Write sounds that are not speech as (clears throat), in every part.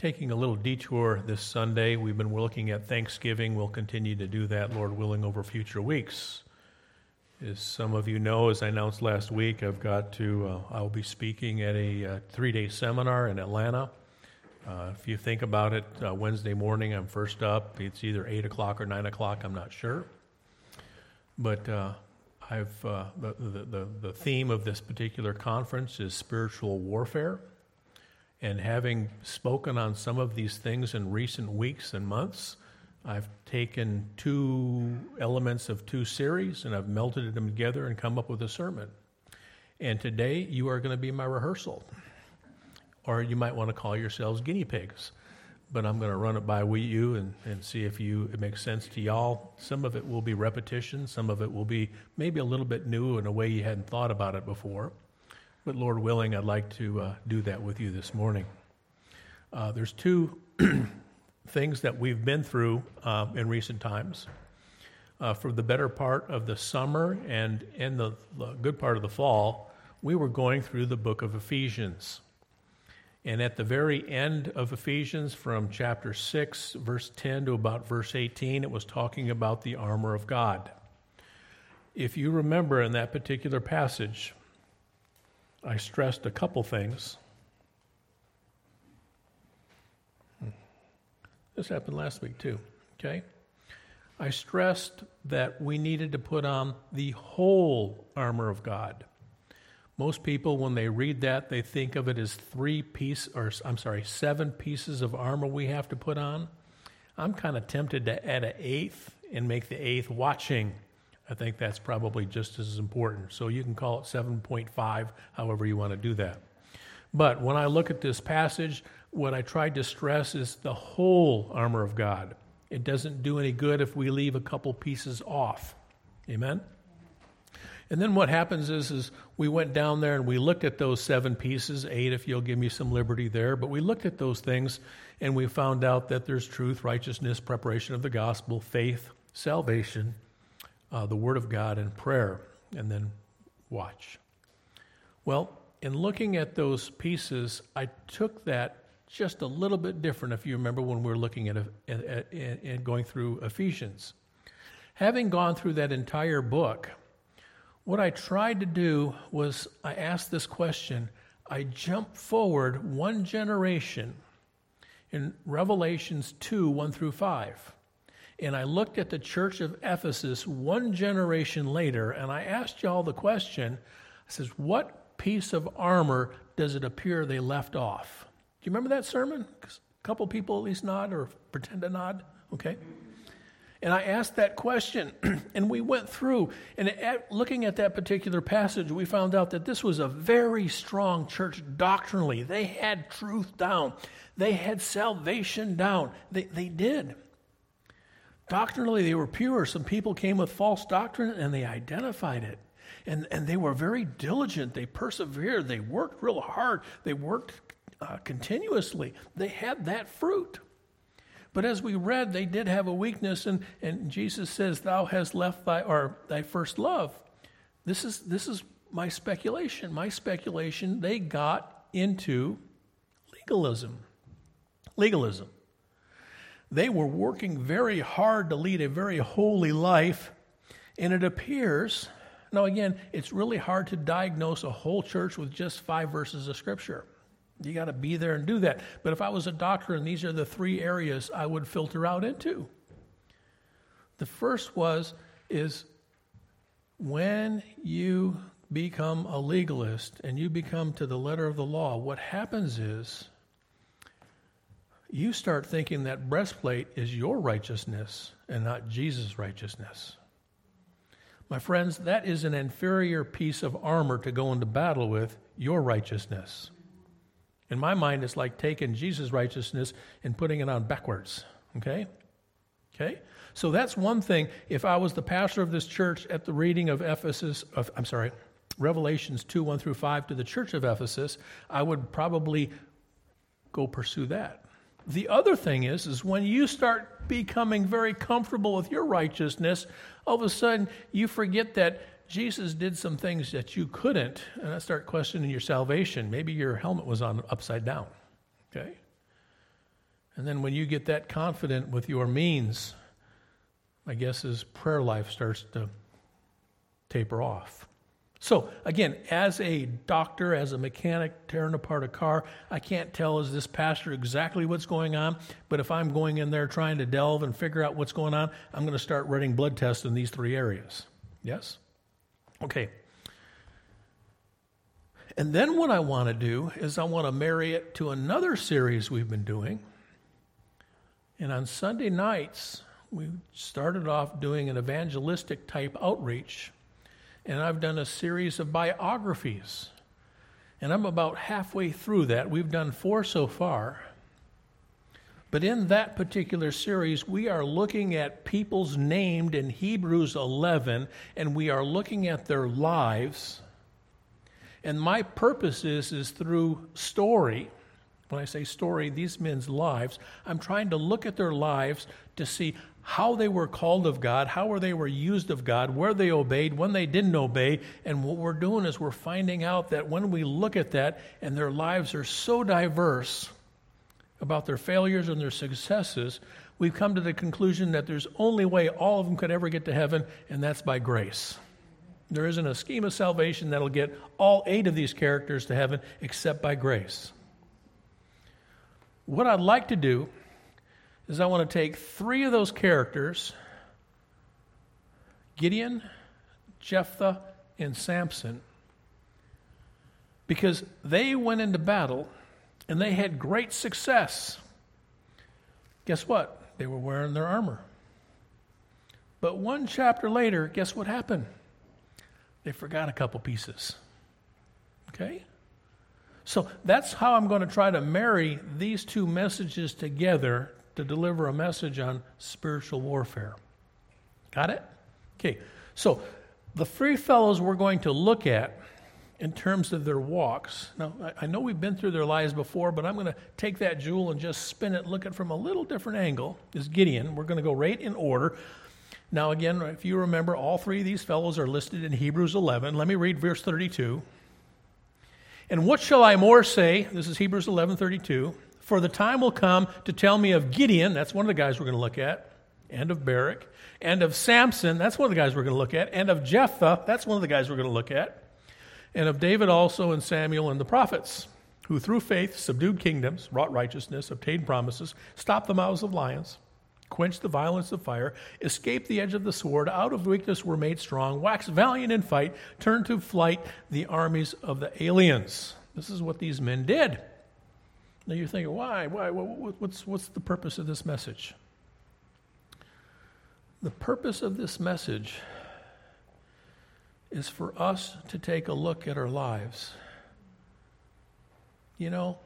taking a little detour this Sunday. We've been looking at Thanksgiving. We'll continue to do that, Lord willing, over future weeks. As some of you know, as I announced last week, I've got to, uh, I'll be speaking at a uh, three day seminar in Atlanta. Uh, if you think about it, uh, Wednesday morning, I'm first up. It's either 8 o'clock or 9 o'clock, I'm not sure. But uh, I've, uh, the, the, the theme of this particular conference is spiritual warfare. And having spoken on some of these things in recent weeks and months, I've taken two elements of two series and I've melted them together and come up with a sermon. And today you are going to be my rehearsal. Or you might want to call yourselves guinea pigs. But I'm going to run it by we, you and, and see if you it makes sense to y'all. Some of it will be repetition, some of it will be maybe a little bit new in a way you hadn't thought about it before. But Lord willing, I'd like to uh, do that with you this morning. Uh, there's two (clears throat) things that we've been through uh, in recent times. Uh, for the better part of the summer and in the, the good part of the fall, we were going through the book of Ephesians. And at the very end of Ephesians, from chapter 6, verse 10 to about verse 18, it was talking about the armor of God. If you remember in that particular passage, I stressed a couple things. This happened last week too, okay? I stressed that we needed to put on the whole armor of God. Most people, when they read that, they think of it as three piece, or I'm sorry, seven pieces of armor we have to put on. I'm kind of tempted to add an eighth and make the eighth watching I think that's probably just as important. So you can call it 7.5, however you want to do that. But when I look at this passage, what I tried to stress is the whole armor of God. It doesn't do any good if we leave a couple pieces off. Amen? And then what happens is, is we went down there and we looked at those seven pieces, eight if you'll give me some liberty there, but we looked at those things and we found out that there's truth, righteousness, preparation of the gospel, faith, salvation, uh, the Word of God and prayer, and then watch. Well, in looking at those pieces, I took that just a little bit different, if you remember when we were looking at, at going through Ephesians. Having gone through that entire book, what I tried to do was I asked this question. I jump forward one generation in Revelations 2 1 through 5 and I looked at the church of Ephesus one generation later, and I asked y'all the question I says, What piece of armor does it appear they left off? Do you remember that sermon? A couple people at least nod or pretend to nod. Okay. And I asked that question, (clears throat) and we went through. And at, looking at that particular passage, we found out that this was a very strong church doctrinally. They had truth down, they had salvation down. They, they did. Doctrinally, they were pure. Some people came with false doctrine and they identified it. And, and they were very diligent. They persevered. They worked real hard. They worked uh, continuously. They had that fruit. But as we read, they did have a weakness, and, and Jesus says, Thou hast left thy, or thy first love. This is, this is my speculation. My speculation, they got into legalism. Legalism. They were working very hard to lead a very holy life, and it appears, now again, it's really hard to diagnose a whole church with just five verses of Scripture. You got to be there and do that. But if I was a doctor and these are the three areas I would filter out into. The first was is when you become a legalist and you become to the letter of the law, what happens is you start thinking that breastplate is your righteousness and not Jesus' righteousness. My friends, that is an inferior piece of armor to go into battle with, your righteousness. In my mind, it's like taking Jesus' righteousness and putting it on backwards. Okay? Okay? So that's one thing. If I was the pastor of this church at the reading of Ephesus, of, I'm sorry, Revelations 2 1 through 5 to the church of Ephesus, I would probably go pursue that. The other thing is, is when you start becoming very comfortable with your righteousness, all of a sudden you forget that Jesus did some things that you couldn't, and I start questioning your salvation. Maybe your helmet was on upside down. Okay? And then when you get that confident with your means, I guess his prayer life starts to taper off. So, again, as a doctor, as a mechanic tearing apart a car, I can't tell as this pastor exactly what's going on, but if I'm going in there trying to delve and figure out what's going on, I'm going to start running blood tests in these three areas. Yes? Okay. And then what I want to do is I want to marry it to another series we've been doing. And on Sunday nights, we started off doing an evangelistic type outreach and I've done a series of biographies. And I'm about halfway through that. We've done four so far. But in that particular series, we are looking at people's named in Hebrews 11, and we are looking at their lives. And my purpose is, is through story. When I say story, these men's lives, I'm trying to look at their lives to see how they were called of God, how they were used of God, where they obeyed, when they didn't obey. And what we're doing is we're finding out that when we look at that and their lives are so diverse about their failures and their successes, we've come to the conclusion that there's only way all of them could ever get to heaven, and that's by grace. There isn't a scheme of salvation that'll get all eight of these characters to heaven except by grace. What I'd like to do is I want to take three of those characters Gideon, Jephthah, and Samson because they went into battle and they had great success. Guess what? They were wearing their armor. But one chapter later, guess what happened? They forgot a couple pieces. Okay? So that's how I'm going to try to marry these two messages together to deliver a message on spiritual warfare. Got it? Okay, so the three fellows we're going to look at in terms of their walks. Now, I know we've been through their lives before, but I'm going to take that jewel and just spin it, look at it from a little different angle. Is Gideon. We're going to go right in order. Now, again, if you remember, all three of these fellows are listed in Hebrews 11. Let me read verse 32. And what shall I more say? This is Hebrews 11 32. For the time will come to tell me of Gideon, that's one of the guys we're going to look at, and of Barak, and of Samson, that's one of the guys we're going to look at, and of Jephthah, that's one of the guys we're going to look at, and of David also, and Samuel, and the prophets, who through faith subdued kingdoms, wrought righteousness, obtained promises, stopped the mouths of lions, quenched the violence of fire, escaped the edge of the sword, out of weakness were made strong, waxed valiant in fight, turned to flight the armies of the aliens. This is what these men did. Now you're thinking, why? Why? What's, what's the purpose of this message? The purpose of this message is for us to take a look at our lives. You know,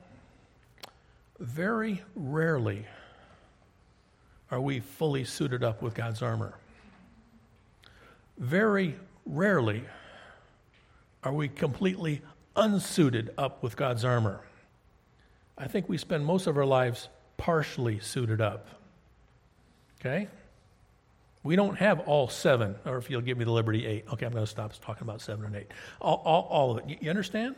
very rarely are we fully suited up with God's armor. Very rarely are we completely unsuited up with God's armor. I think we spend most of our lives partially suited up. Okay? We don't have all seven, or if you'll give me the liberty, eight. Okay, I'm going to stop talking about seven and eight. All, all, all of it. You, understand?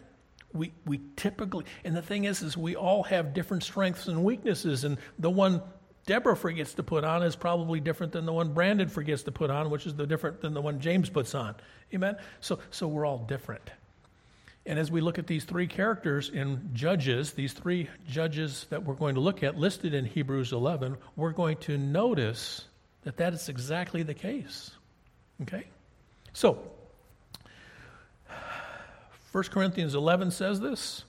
We, we typically, and the thing is, is we all have different strengths and weaknesses, and the one Deborah forgets to put on is probably different than the one Brandon forgets to put on, which is the different than the one James puts on. Amen? So, so we're all different. And as we look at these three characters in Judges, these three judges that we're going to look at listed in Hebrews 11, we're going to notice that that is exactly the case. Okay? So, 1 Corinthians 11 says this.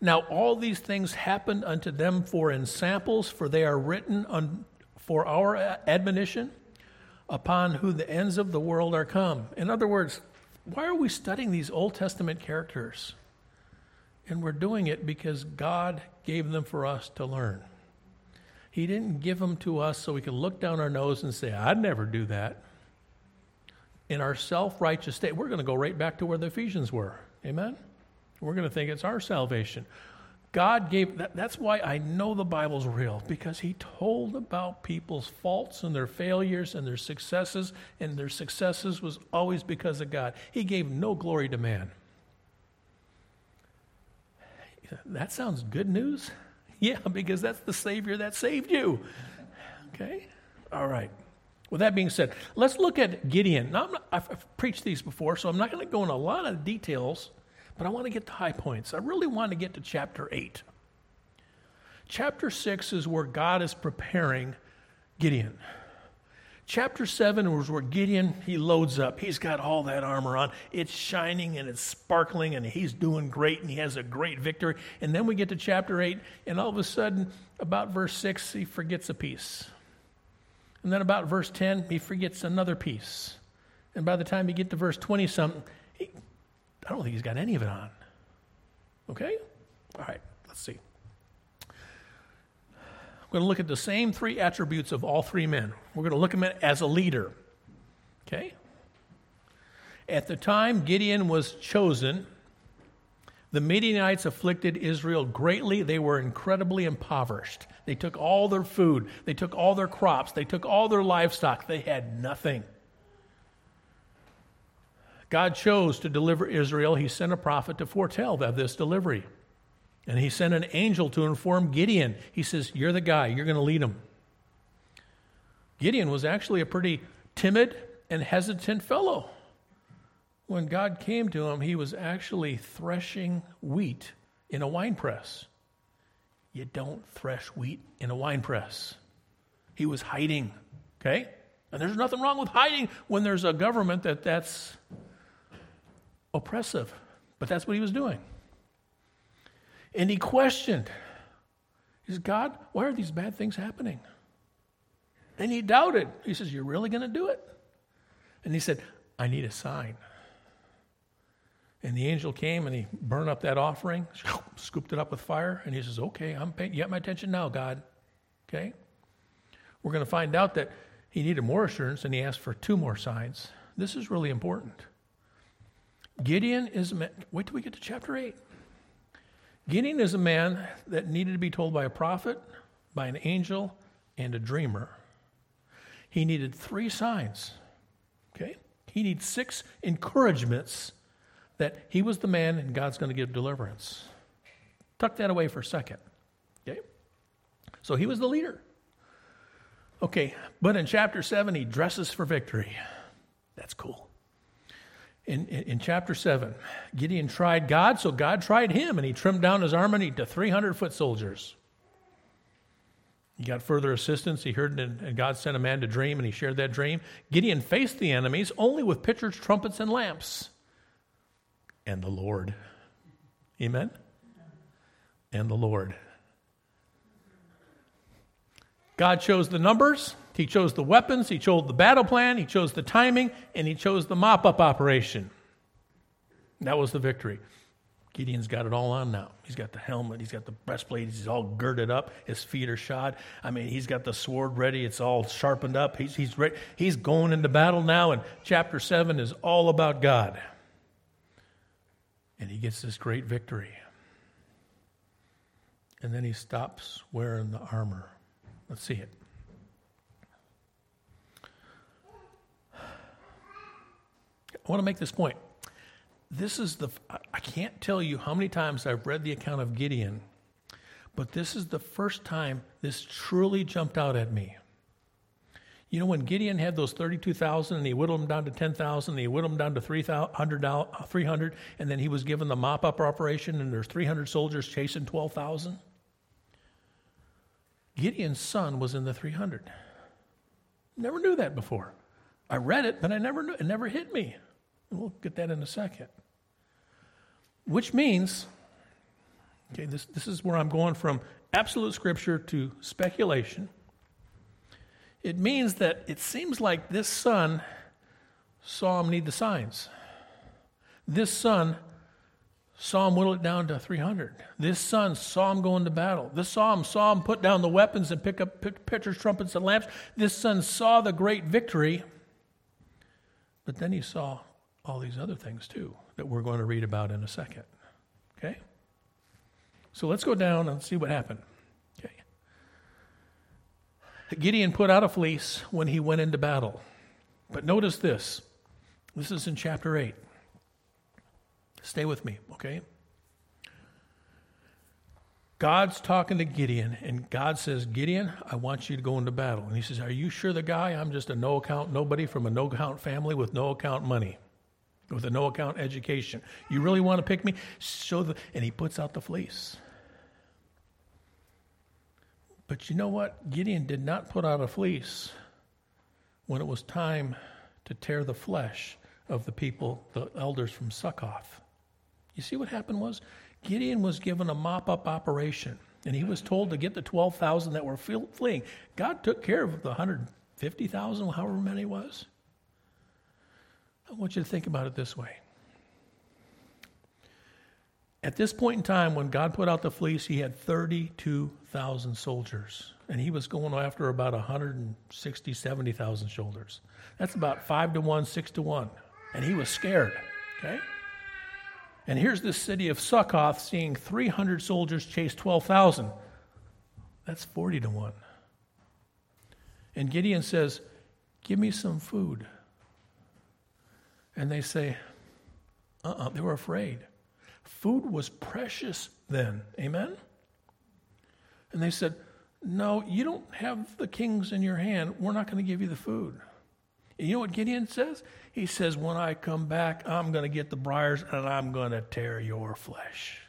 Now, all these things happened unto them for in samples, for they are written for our admonition, upon who the ends of the world are come. In other words, why are we studying these Old Testament characters? And we're doing it because God gave them for us to learn. He didn't give them to us so we can look down our nose and say, I'd never do that. In our self righteous state, we're going to go right back to where the Ephesians were. Amen? We're going to think it's our salvation. God gave that, that's why I know the Bible's real because he told about people's faults and their failures and their successes and their successes was always because of God. He gave no glory to man. That sounds good news. (laughs) yeah, because that's the Savior that saved you. Okay? All right. With that being said, let's look at Gideon. Now, I've, I've preached these before, so I'm not going to go into a lot of details, but I want to get to high points. I really want to get to chapter 8. Chapter 6 is where God is preparing Gideon. Chapter 7 was where Gideon, he loads up. He's got all that armor on. It's shining and it's sparkling and he's doing great and he has a great victory. And then we get to chapter 8 and all of a sudden, about verse 6, he forgets a piece. And then about verse 10, he forgets another piece. And by the time you get to verse 20 something, I don't think he's got any of it on. Okay? All right, let's see. We're going to look at the same three attributes of all three men. We're going to look at him as a leader. Okay? At the time Gideon was chosen, the Midianites afflicted Israel greatly. They were incredibly impoverished. They took all their food, they took all their crops, they took all their livestock. They had nothing. God chose to deliver Israel. He sent a prophet to foretell of this delivery. And he sent an angel to inform Gideon. He says, You're the guy, you're going to lead them. Gideon was actually a pretty timid and hesitant fellow. When God came to him, he was actually threshing wheat in a wine press. You don't thresh wheat in a wine press. He was hiding, okay? And there's nothing wrong with hiding when there's a government that that's oppressive. But that's what he was doing. And he questioned, he says, God, why are these bad things happening? And he doubted. He says, You're really going to do it? And he said, I need a sign. And the angel came and he burned up that offering, (laughs) scooped it up with fire, and he says, Okay, I'm paying, you got my attention now, God. Okay? We're going to find out that he needed more assurance and he asked for two more signs. This is really important. Gideon is meant, wait till we get to chapter 8. Gideon is a man that needed to be told by a prophet, by an angel, and a dreamer. He needed three signs. Okay? He needs six encouragements that he was the man and God's going to give deliverance. Tuck that away for a second. Okay? So he was the leader. Okay, but in chapter 7, he dresses for victory. That's cool in, in, in, chapter 7. Gideon tried God, so God tried him, and he trimmed down his army to 300 foot soldiers. He got further assistance. He heard, and God sent a man to dream, and he shared that dream. Gideon faced the enemies only with pitchers, trumpets, and lamps. And the Lord. Amen? And the Lord. God chose the numbers, he chose the weapons, he chose the battle plan, he chose the timing, and he chose the mop up operation. That was the victory. Gideon's got it all on now. He's got the helmet, he's got the breastplate, he's all girded up, his feet are shod. I mean, he's got the sword ready, it's all sharpened up. He's, he's, he's going into battle now, and chapter 7 is all about God. And he gets this great victory. And then he stops wearing the armor. Let's see it. I want to make this point. This is the, I can't tell you how many times I've read the account of Gideon, but this is the first time this truly jumped out at me. You know, when Gideon had those 32,000 and he whittled them down to 10,000, and he whittled them down to 300, 300, and then he was given the mop up operation and there's 300 soldiers chasing 12,000. Gideon's son was in the 300. Never knew that before. I read it, but I never knew, it never hit me. We'll get that in a second. Which means, okay, this, this is where I'm going from absolute scripture to speculation. It means that it seems like this son saw him need the signs. This son saw him whittle it down to 300. This son saw him go into battle. This saw him saw him put down the weapons and pick up pitchers, trumpets, and lamps. This son saw the great victory, but then he saw all these other things too that we're going to read about in a second. Okay? So let's go down and see what happened. Okay. Gideon put out a fleece when he went into battle. But notice this. This is in chapter 8. Stay with me, okay? God's talking to Gideon, and God says, Gideon, I want you to go into battle. And he says, Are you sure the guy? I'm just a no account nobody from a no account family with no account money, with a no account education. You really want to pick me? Show the. And he puts out the fleece. But you know what? Gideon did not put out a fleece when it was time to tear the flesh of the people, the elders from Succoth. You see what happened was? Gideon was given a mop up operation, and he was told to get the 12,000 that were fleeing. God took care of the 150,000, however many it was. I want you to think about it this way. At this point in time, when God put out the fleece, he had 32,000 soldiers, and he was going after about 160, 70,000 soldiers. That's about five to one, six to one. And he was scared, okay? And here's this city of Succoth seeing 300 soldiers chase 12,000. That's 40 to 1. And Gideon says, Give me some food. And they say, Uh uh-uh, uh they were afraid. Food was precious then. Amen? And they said, No, you don't have the kings in your hand. We're not going to give you the food. And you know what Gideon says? He says, When I come back, I'm going to get the briars and I'm going to tear your flesh.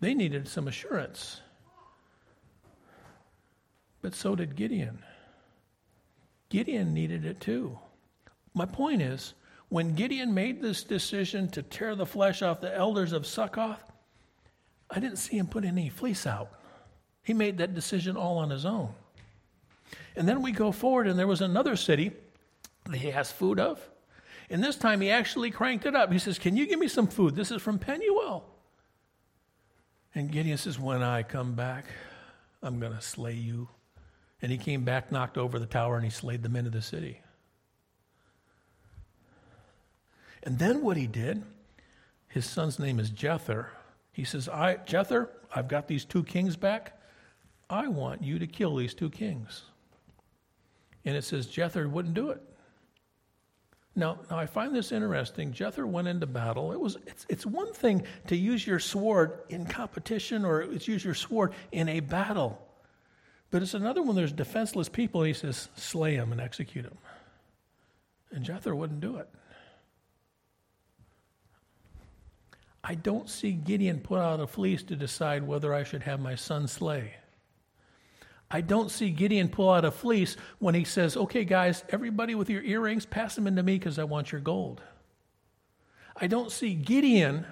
They needed some assurance. But so did Gideon. Gideon needed it too. My point is, when Gideon made this decision to tear the flesh off the elders of Succoth, I didn't see him put any fleece out. He made that decision all on his own. And then we go forward, and there was another city that he asked food of. And this time he actually cranked it up. He says, Can you give me some food? This is from Penuel. And Gideon says, When I come back, I'm going to slay you. And he came back, knocked over the tower, and he slayed the men of the city. And then what he did, his son's name is Jether. He says, I, Jether, I've got these two kings back. I want you to kill these two kings. And it says Jether wouldn't do it. Now, now I find this interesting. Jether went into battle. It was it's, it's one thing to use your sword in competition or it's use your sword in a battle. But it's another when there's defenseless people, he says, slay them and execute them. And Jether wouldn't do it. I don't see Gideon put out a fleece to decide whether I should have my son slay. I don't see Gideon pull out a fleece when he says, Okay, guys, everybody with your earrings, pass them into me because I want your gold. I don't see Gideon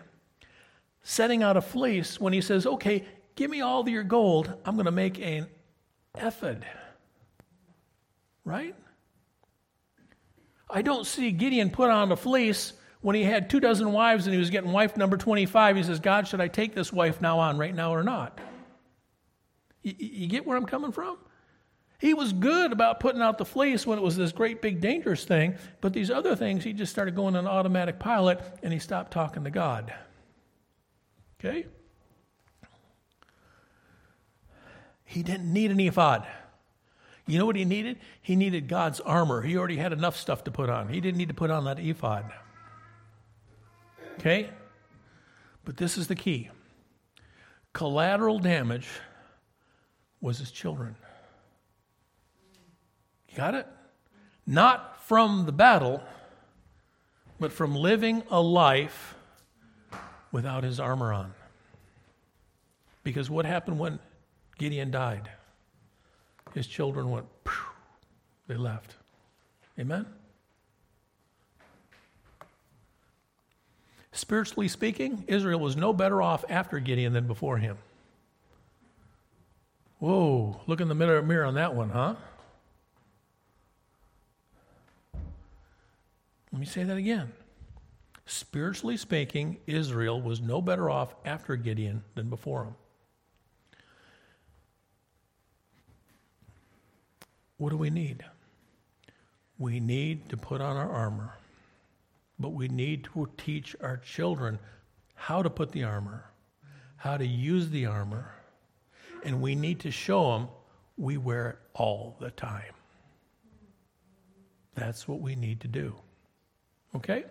setting out a fleece when he says, Okay, give me all your gold. I'm going to make an ephod. Right? I don't see Gideon put on a fleece when he had two dozen wives and he was getting wife number 25. He says, God, should I take this wife now on right now or not? You, you get where I'm coming from? He was good about putting out the fleece when it was this great big dangerous thing, but these other things he just started going on automatic pilot and he stopped talking to God. Okay? He didn't need an ephod. You know what he needed? He needed God's armor. He already had enough stuff to put on. He didn't need to put on that ephod. Okay? But this is the key collateral damage was his children. You got it? Not from the battle, but from living a life without his armor on. Because what happened when Gideon died? His children went, they left. Amen? Spiritually speaking, Israel was no better off after Gideon than before him. Whoa, look in the mirror, on that one, huh? Let me say that again. Spiritually speaking, Israel was no better off after Gideon than before him. What do we need? We need to put on our armor, but we need to teach our children how to put the armor, how to use the armor and we need to show them we wear it all the time. That's what we need to do. Okay?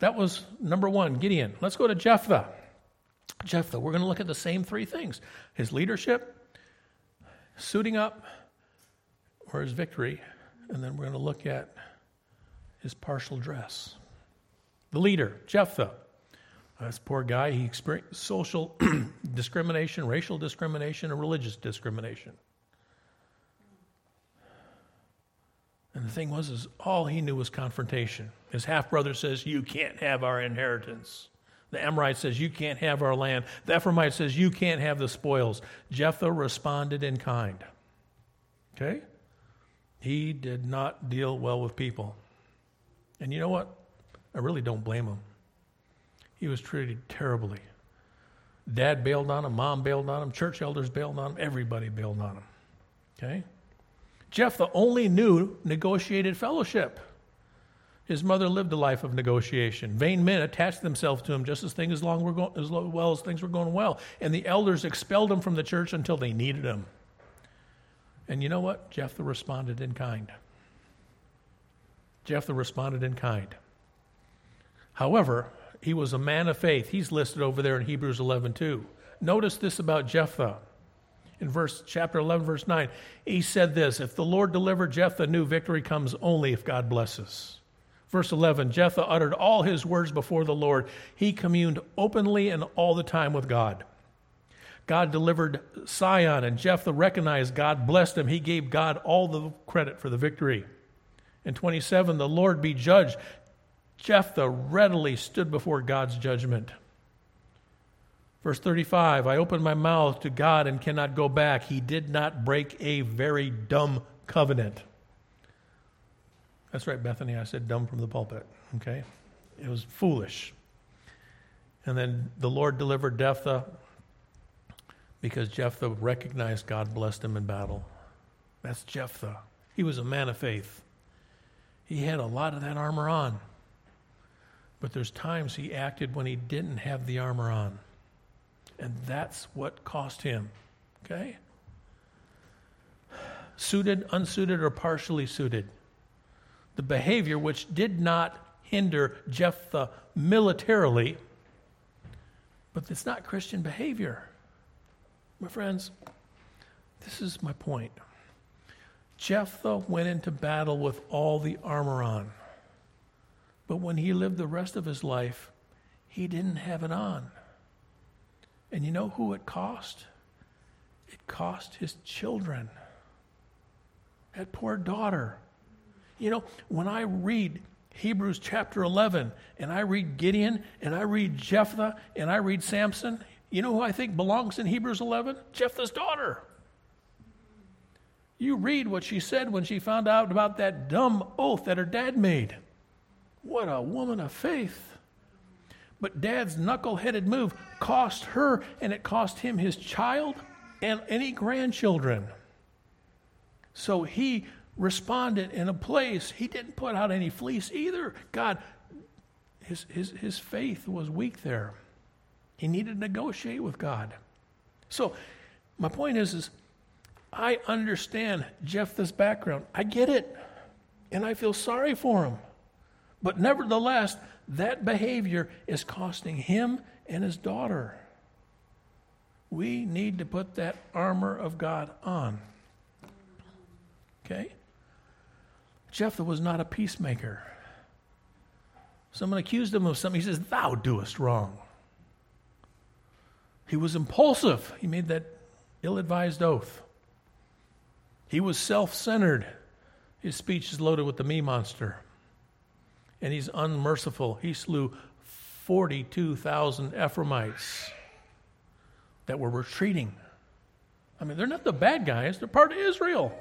That was number one, Gideon. Let's go to Jephthah. Jephthah, we're going to look at the same three things his leadership, suiting up, or his victory, and then we're going to look at his partial dress. The leader, Jephthah. Uh, this poor guy, he experienced social (clears throat) discrimination, racial discrimination, and religious discrimination. And the thing was, is all he knew was confrontation. His half brother says, "You can't have our inheritance." The Amorite says, You can't have our land. The Ephraimite says, You can't have the spoils. Jephthah responded in kind. Okay? He did not deal well with people. And you know what? I really don't blame him. He was treated terribly. Dad bailed on him, mom bailed on him, church elders bailed on him, everybody bailed on him. Okay? Jephthah only knew negotiated fellowship. His mother lived a life of negotiation. Vain men attached themselves to him just as things as long were going, as well as things were going well, and the elders expelled him from the church until they needed him. And you know what? Jephthah responded in kind. Jephthah responded in kind. However, he was a man of faith. He's listed over there in Hebrews 11 too. Notice this about Jephthah. In verse chapter 11 verse 9, he said this, if the Lord delivered Jephthah, new victory comes only if God blesses. Verse 11, Jephthah uttered all his words before the Lord. He communed openly and all the time with God. God delivered Sihon, and Jephthah recognized God blessed him. He gave God all the credit for the victory. In 27, the Lord be judged. Jephthah readily stood before God's judgment. Verse 35 I opened my mouth to God and cannot go back. He did not break a very dumb covenant. That's right, Bethany. I said dumb from the pulpit. Okay? It was foolish. And then the Lord delivered Jephthah because Jephthah recognized God blessed him in battle. That's Jephthah. He was a man of faith. He had a lot of that armor on. But there's times he acted when he didn't have the armor on. And that's what cost him. Okay? Suited, unsuited, or partially suited. The behavior which did not hinder Jephthah militarily, but it's not Christian behavior. My friends, this is my point. Jephthah went into battle with all the armor on. But when he lived the rest of his life, he didn't have it on. And you know who it cost? It cost his children. That poor daughter. You know, when I read Hebrews chapter 11 and I read Gideon and I read Jephthah and I read Samson, you know who I think belongs in Hebrews 11? Jephthah's daughter. You read what she said when she found out about that dumb oath that her dad made. What a woman of faith. But dad's knuckle-headed move cost her and it cost him his child and any grandchildren. So he responded in a place he didn't put out any fleece either. God, his, his, his faith was weak there. He needed to negotiate with God. So my point is, is I understand Jephthah's background. I get it. And I feel sorry for him. But nevertheless, that behavior is costing him and his daughter. We need to put that armor of God on. Okay? Jephthah was not a peacemaker. Someone accused him of something. He says, Thou doest wrong. He was impulsive. He made that ill advised oath. He was self centered. His speech is loaded with the me monster and he's unmerciful. He slew 42,000 Ephraimites that were retreating. I mean, they're not the bad guys, they're part of Israel.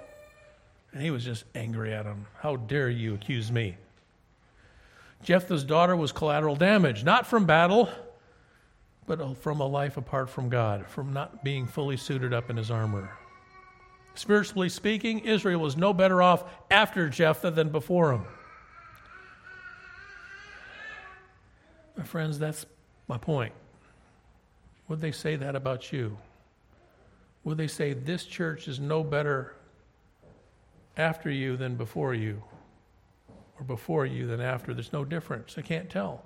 And he was just angry at them. How dare you accuse me? Jephthah's daughter was collateral damage, not from battle, but from a life apart from God, from not being fully suited up in his armor. Spiritually speaking, Israel was no better off after Jephthah than before him. My friends, that's my point. Would they say that about you? Would they say this church is no better after you than before you? Or before you than after? There's no difference. I can't tell.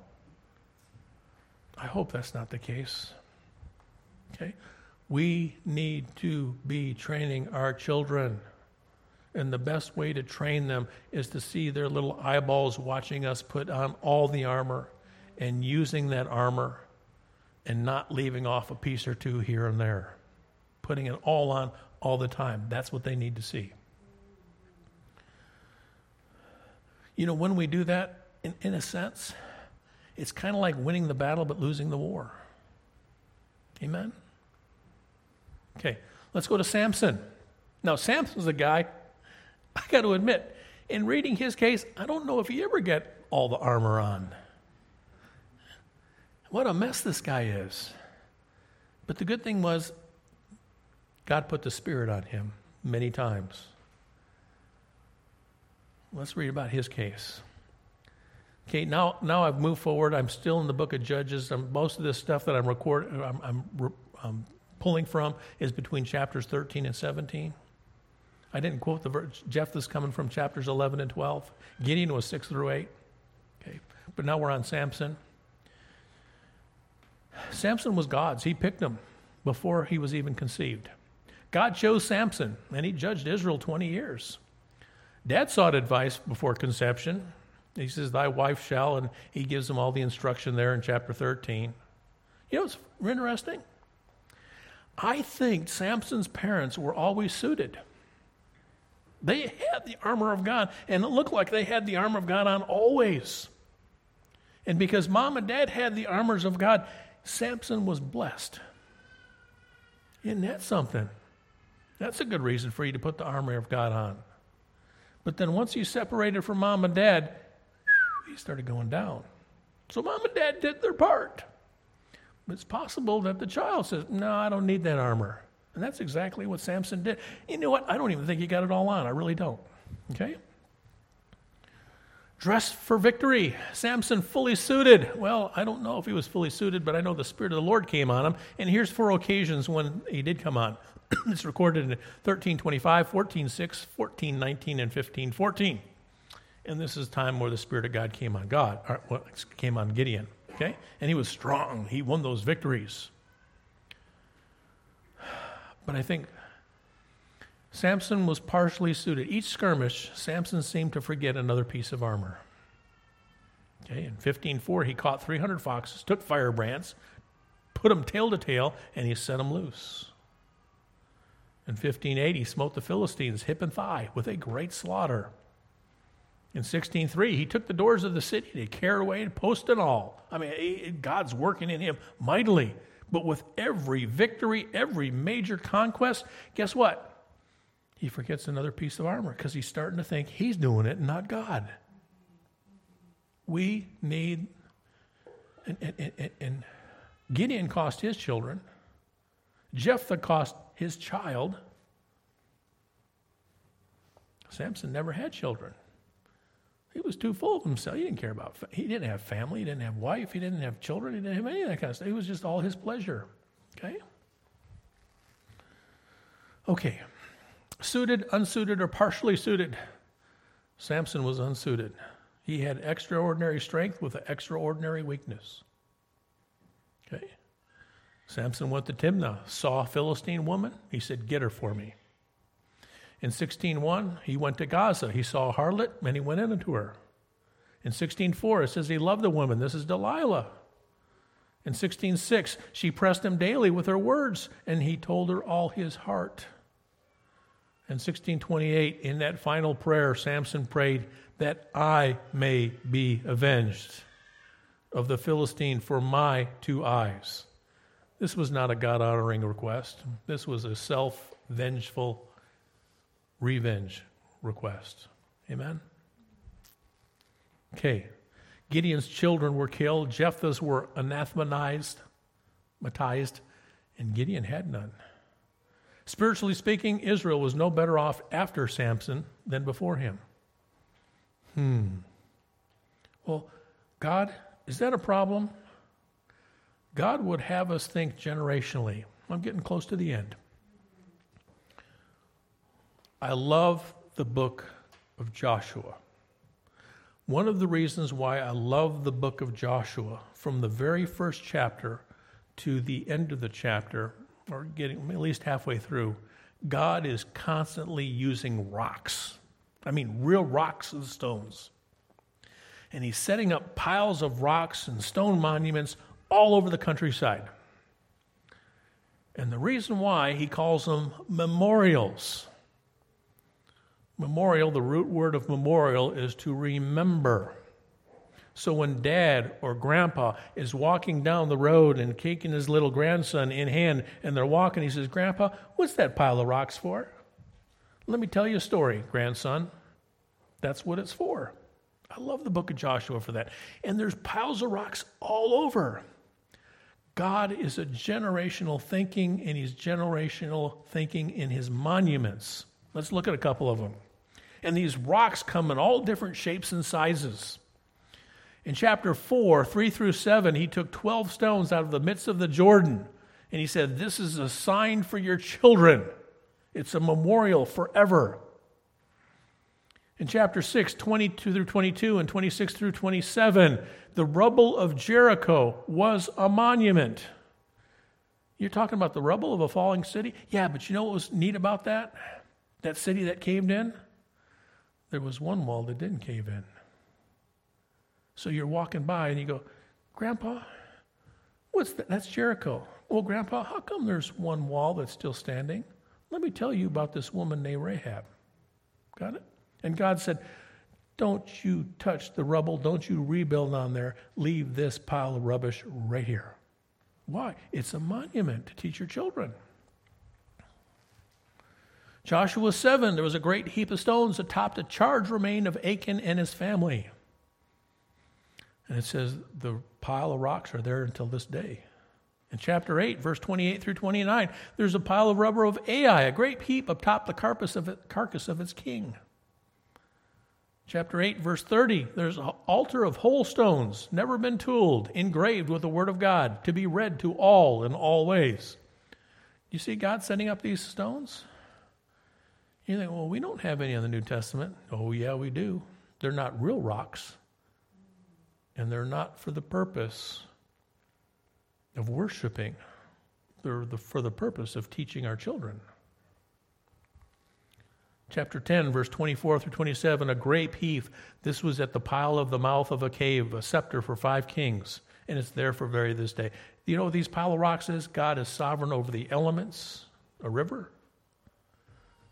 I hope that's not the case. Okay? We need to be training our children. And the best way to train them is to see their little eyeballs watching us put on all the armor and using that armor and not leaving off a piece or two here and there. Putting it all on all the time. That's what they need to see. You know, when we do that, in, in a sense, it's kind of like winning the battle but losing the war. Amen? Okay, let's go to Samson. Now, Samson's a guy, I got to admit, in reading his case, I don't know if he ever got all the armor on. What a mess this guy is. But the good thing was, God put the Spirit on him many times. Let's read about his case. Okay, now, now I've moved forward. I'm still in the book of Judges. I'm, most of this stuff that I'm recording, I'm, I'm, I'm, um, pulling from is between chapters 13 and 17. I didn't quote the verse. Jephthah's coming from chapters 11 and 12. Gideon was 6 through 8. Okay, but now we're on Samson. Samson was God's. He picked him before he was even conceived. God chose Samson, and he judged Israel 20 years. Dad sought advice before conception. He says, Thy wife shall, and he gives them all the instruction there in chapter 13. You know, it's interesting. I think Samson's parents were always suited. They had the armor of God, and it looked like they had the armor of God on always. And because mom and dad had the armors of God, Samson was blessed. Isn't that something? That's a good reason for you to put the armor of God on. But then once you separated from mom and dad, he started going down. So mom and dad did their part. But it's possible that the child says, No, I don't need that armor. And that's exactly what Samson did. You know what? I don't even think he got it all on. I really don't. Okay? Dressed for victory. Samson fully suited. Well, I don't know if he was fully suited, but I know the Spirit of the Lord came on him. And here's four occasions when he did come on. (clears throat) it's recorded in 1325, 1406, 1419, and 1514. And this is time where the Spirit of God came on God, or, came on Gideon. Okay? And he was strong. He won those victories. (sighs) But I think Samson was partially suited. Each skirmish, Samson seemed to forget another piece of armor. Okay, in 15:4, he caught 300 foxes, took firebrands, put them tail to tail, and he set them loose. In 15:8, he smote the Philistines hip and thigh with a great slaughter. In 16:3, he took the doors of the city, they carried away and post and all. I mean, God's working in him mightily. But with every victory, every major conquest, guess what? He forgets another piece of armor because he's starting to think he's doing it, and not God. We need, and, and, and, and Gideon cost his children. Jephthah cost his child. Samson never had children. He was too full of himself. He didn't care about. He didn't have family. He didn't have wife. He didn't have children. He didn't have any of that kind of stuff. It was just all his pleasure. Okay. Okay. Suited, unsuited, or partially suited. Samson was unsuited. He had extraordinary strength with an extraordinary weakness. Okay. Samson went to Timnah, saw a Philistine woman. He said, Get her for me. In 16:1, he went to Gaza. He saw a harlot and he went into her. In 16:4, it says he loved the woman. This is Delilah. In 16:6, she pressed him daily with her words, and he told her all his heart. In 1628, in that final prayer, Samson prayed that I may be avenged of the Philistine for my two eyes. This was not a God honoring request. This was a self vengeful revenge request. Amen? Okay. Gideon's children were killed, Jephthah's were anathematized, matized, and Gideon had none. Spiritually speaking, Israel was no better off after Samson than before him. Hmm. Well, God, is that a problem? God would have us think generationally. I'm getting close to the end. I love the book of Joshua. One of the reasons why I love the book of Joshua, from the very first chapter to the end of the chapter, or getting at least halfway through, God is constantly using rocks. I mean, real rocks and stones. And he's setting up piles of rocks and stone monuments all over the countryside. And the reason why he calls them memorials. Memorial, the root word of memorial is to remember. So when dad or grandpa is walking down the road and taking his little grandson in hand and they're walking, he says, Grandpa, what's that pile of rocks for? Let me tell you a story, grandson. That's what it's for. I love the book of Joshua for that. And there's piles of rocks all over. God is a generational thinking, and He's generational thinking in His monuments. Let's look at a couple of them. And these rocks come in all different shapes and sizes. In chapter 4, 3 through 7, he took 12 stones out of the midst of the Jordan, and he said, This is a sign for your children. It's a memorial forever. In chapter 6, 22 through 22 and 26 through 27, the rubble of Jericho was a monument. You're talking about the rubble of a falling city? Yeah, but you know what was neat about that? That city that caved in? There was one wall that didn't cave in. So you're walking by and you go, Grandpa, what's that? That's Jericho. Well, Grandpa, how come there's one wall that's still standing? Let me tell you about this woman named Rahab. Got it? And God said, Don't you touch the rubble. Don't you rebuild on there. Leave this pile of rubbish right here. Why? It's a monument to teach your children. Joshua 7, there was a great heap of stones atop the charred remain of Achan and his family. And it says the pile of rocks are there until this day. In chapter 8, verse 28 through 29, there's a pile of rubber of Ai, a great heap atop the carcass of, it, carcass of its king. Chapter 8, verse 30, there's an altar of whole stones, never been tooled, engraved with the word of God, to be read to all in all ways. You see God setting up these stones? You think, well, we don't have any in the New Testament. Oh, yeah, we do. They're not real rocks, and they're not for the purpose of worshiping, they're the, for the purpose of teaching our children chapter 10, verse 24 through 27, a grape heap. This was at the pile of the mouth of a cave, a scepter for five kings, and it's there for very this day. You know these pile of rocks is? God is sovereign over the elements, a river.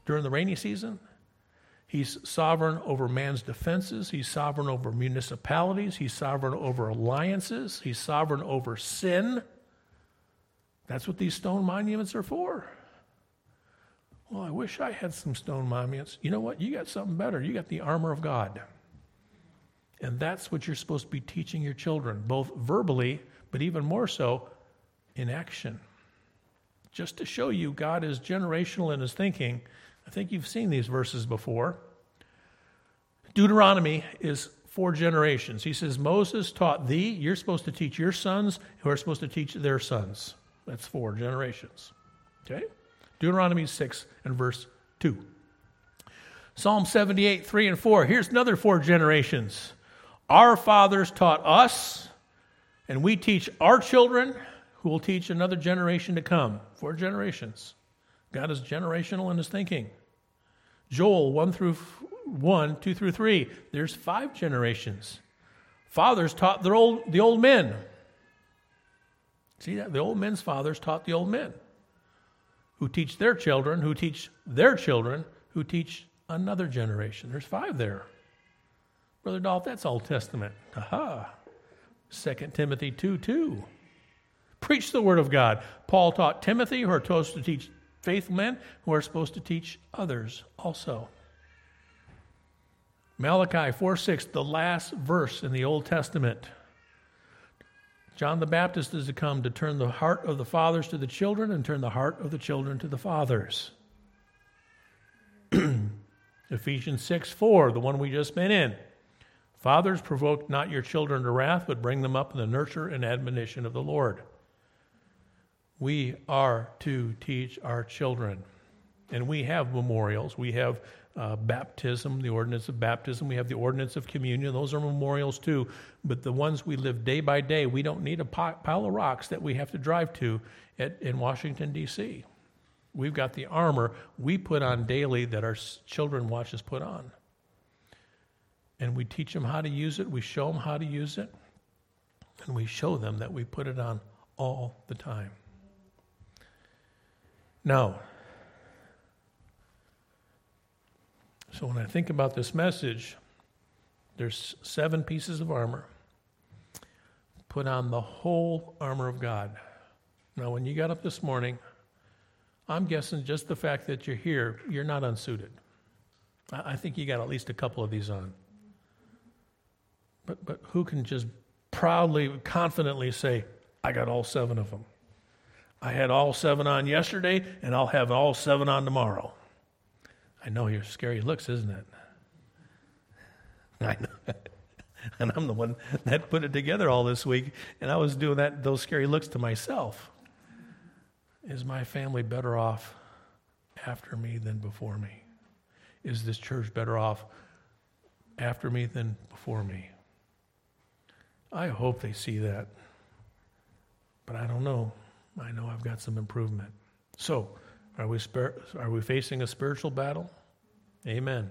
During the rainy season, He's sovereign over man's defenses. He's sovereign over municipalities. He's sovereign over alliances. He's sovereign over sin. That's what these stone monuments are for. Well, I wish I had some stone monuments. You know what? You got something better. You got the armor of God. And that's what you're supposed to be teaching your children, both verbally, but even more so in action. Just to show you God is generational in his thinking. I think you've seen these verses before. Deuteronomy is four generations. He says, Moses taught thee, you're supposed to teach your sons, who are supposed to teach their sons. That's four generations. Okay? Deuteronomy 6 and verse 2. Psalm 78, 3 and 4. Here's another four generations. Our fathers taught us, and we teach our children, who will teach another generation to come. Four generations. God is generational in his thinking. Joel 1 through 1, 2 through 3. There's five generations. Fathers taught their old, the old men. See that? The old men's fathers taught the old men who teach their children, who teach their children, who teach another generation. There's five there. Brother Dolph, that's Old Testament. Aha. 2 Timothy 2 2. Preach the word of God. Paul taught Timothy, who are supposed to teach faithful men, who are supposed to teach others also. Malachi 4 6, the last verse in the Old Testament. John the Baptist is to come to turn the heart of the fathers to the children and turn the heart of the children to the fathers. (clears throat) Ephesians 6 4, the one we just been in. Fathers, provoke not your children to wrath, but bring them up in the nurture and admonition of the Lord. We are to teach our children. And we have memorials. We have uh, baptism, the ordinance of baptism. We have the ordinance of communion. Those are memorials too. But the ones we live day by day, we don't need a pile of rocks that we have to drive to at, in Washington, D.C. We've got the armor we put on daily that our children watch us put on. And we teach them how to use it, we show them how to use it, and we show them that we put it on all the time. Now, so when I think about this message, there's seven pieces of armor. Put on the whole armor of God. Now, when you got up this morning, I'm guessing just the fact that you're here, you're not unsuited. I think you got at least a couple of these on. But, but who can just proudly, confidently say, I got all seven of them? I had all seven on yesterday, and I'll have all seven on tomorrow. I know your scary looks, isn't it? (laughs) I know. (laughs) and I'm the one that put it together all this week, and I was doing that those scary looks to myself. Is my family better off after me than before me? Is this church better off after me than before me? I hope they see that. But I don't know. I know I've got some improvement. So, are we, spir- are we facing a spiritual battle? Amen.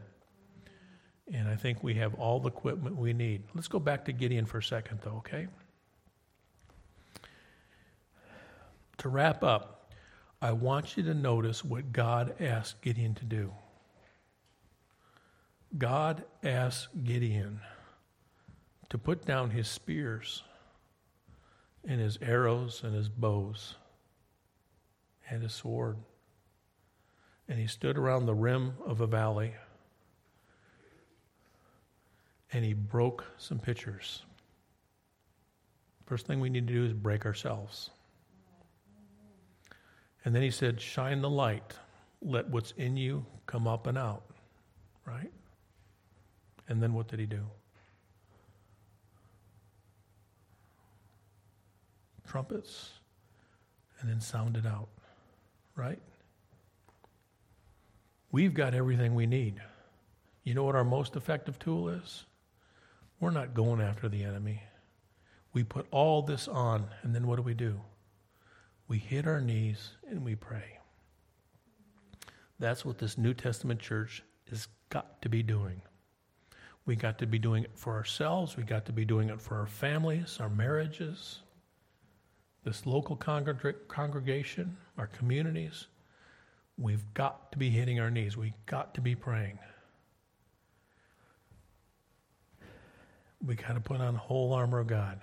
And I think we have all the equipment we need. Let's go back to Gideon for a second, though, okay? To wrap up, I want you to notice what God asked Gideon to do. God asked Gideon to put down his spears and his arrows and his bows and his sword. And he stood around the rim of a valley and he broke some pitchers. First thing we need to do is break ourselves. And then he said, Shine the light. Let what's in you come up and out. Right? And then what did he do? Trumpets. And then sounded out. Right? We've got everything we need. You know what our most effective tool is? We're not going after the enemy. We put all this on, and then what do we do? We hit our knees and we pray. That's what this New Testament church has got to be doing. We got to be doing it for ourselves. We got to be doing it for our families, our marriages, this local congregation, our communities. We've got to be hitting our knees. We've got to be praying. We got to put on the whole armor of God.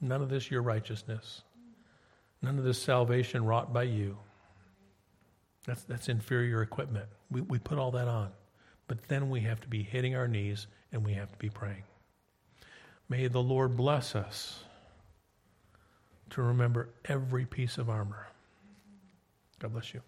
None of this your righteousness. None of this salvation wrought by you. That's, that's inferior equipment. We, we put all that on. But then we have to be hitting our knees and we have to be praying. May the Lord bless us to remember every piece of armor. God bless you.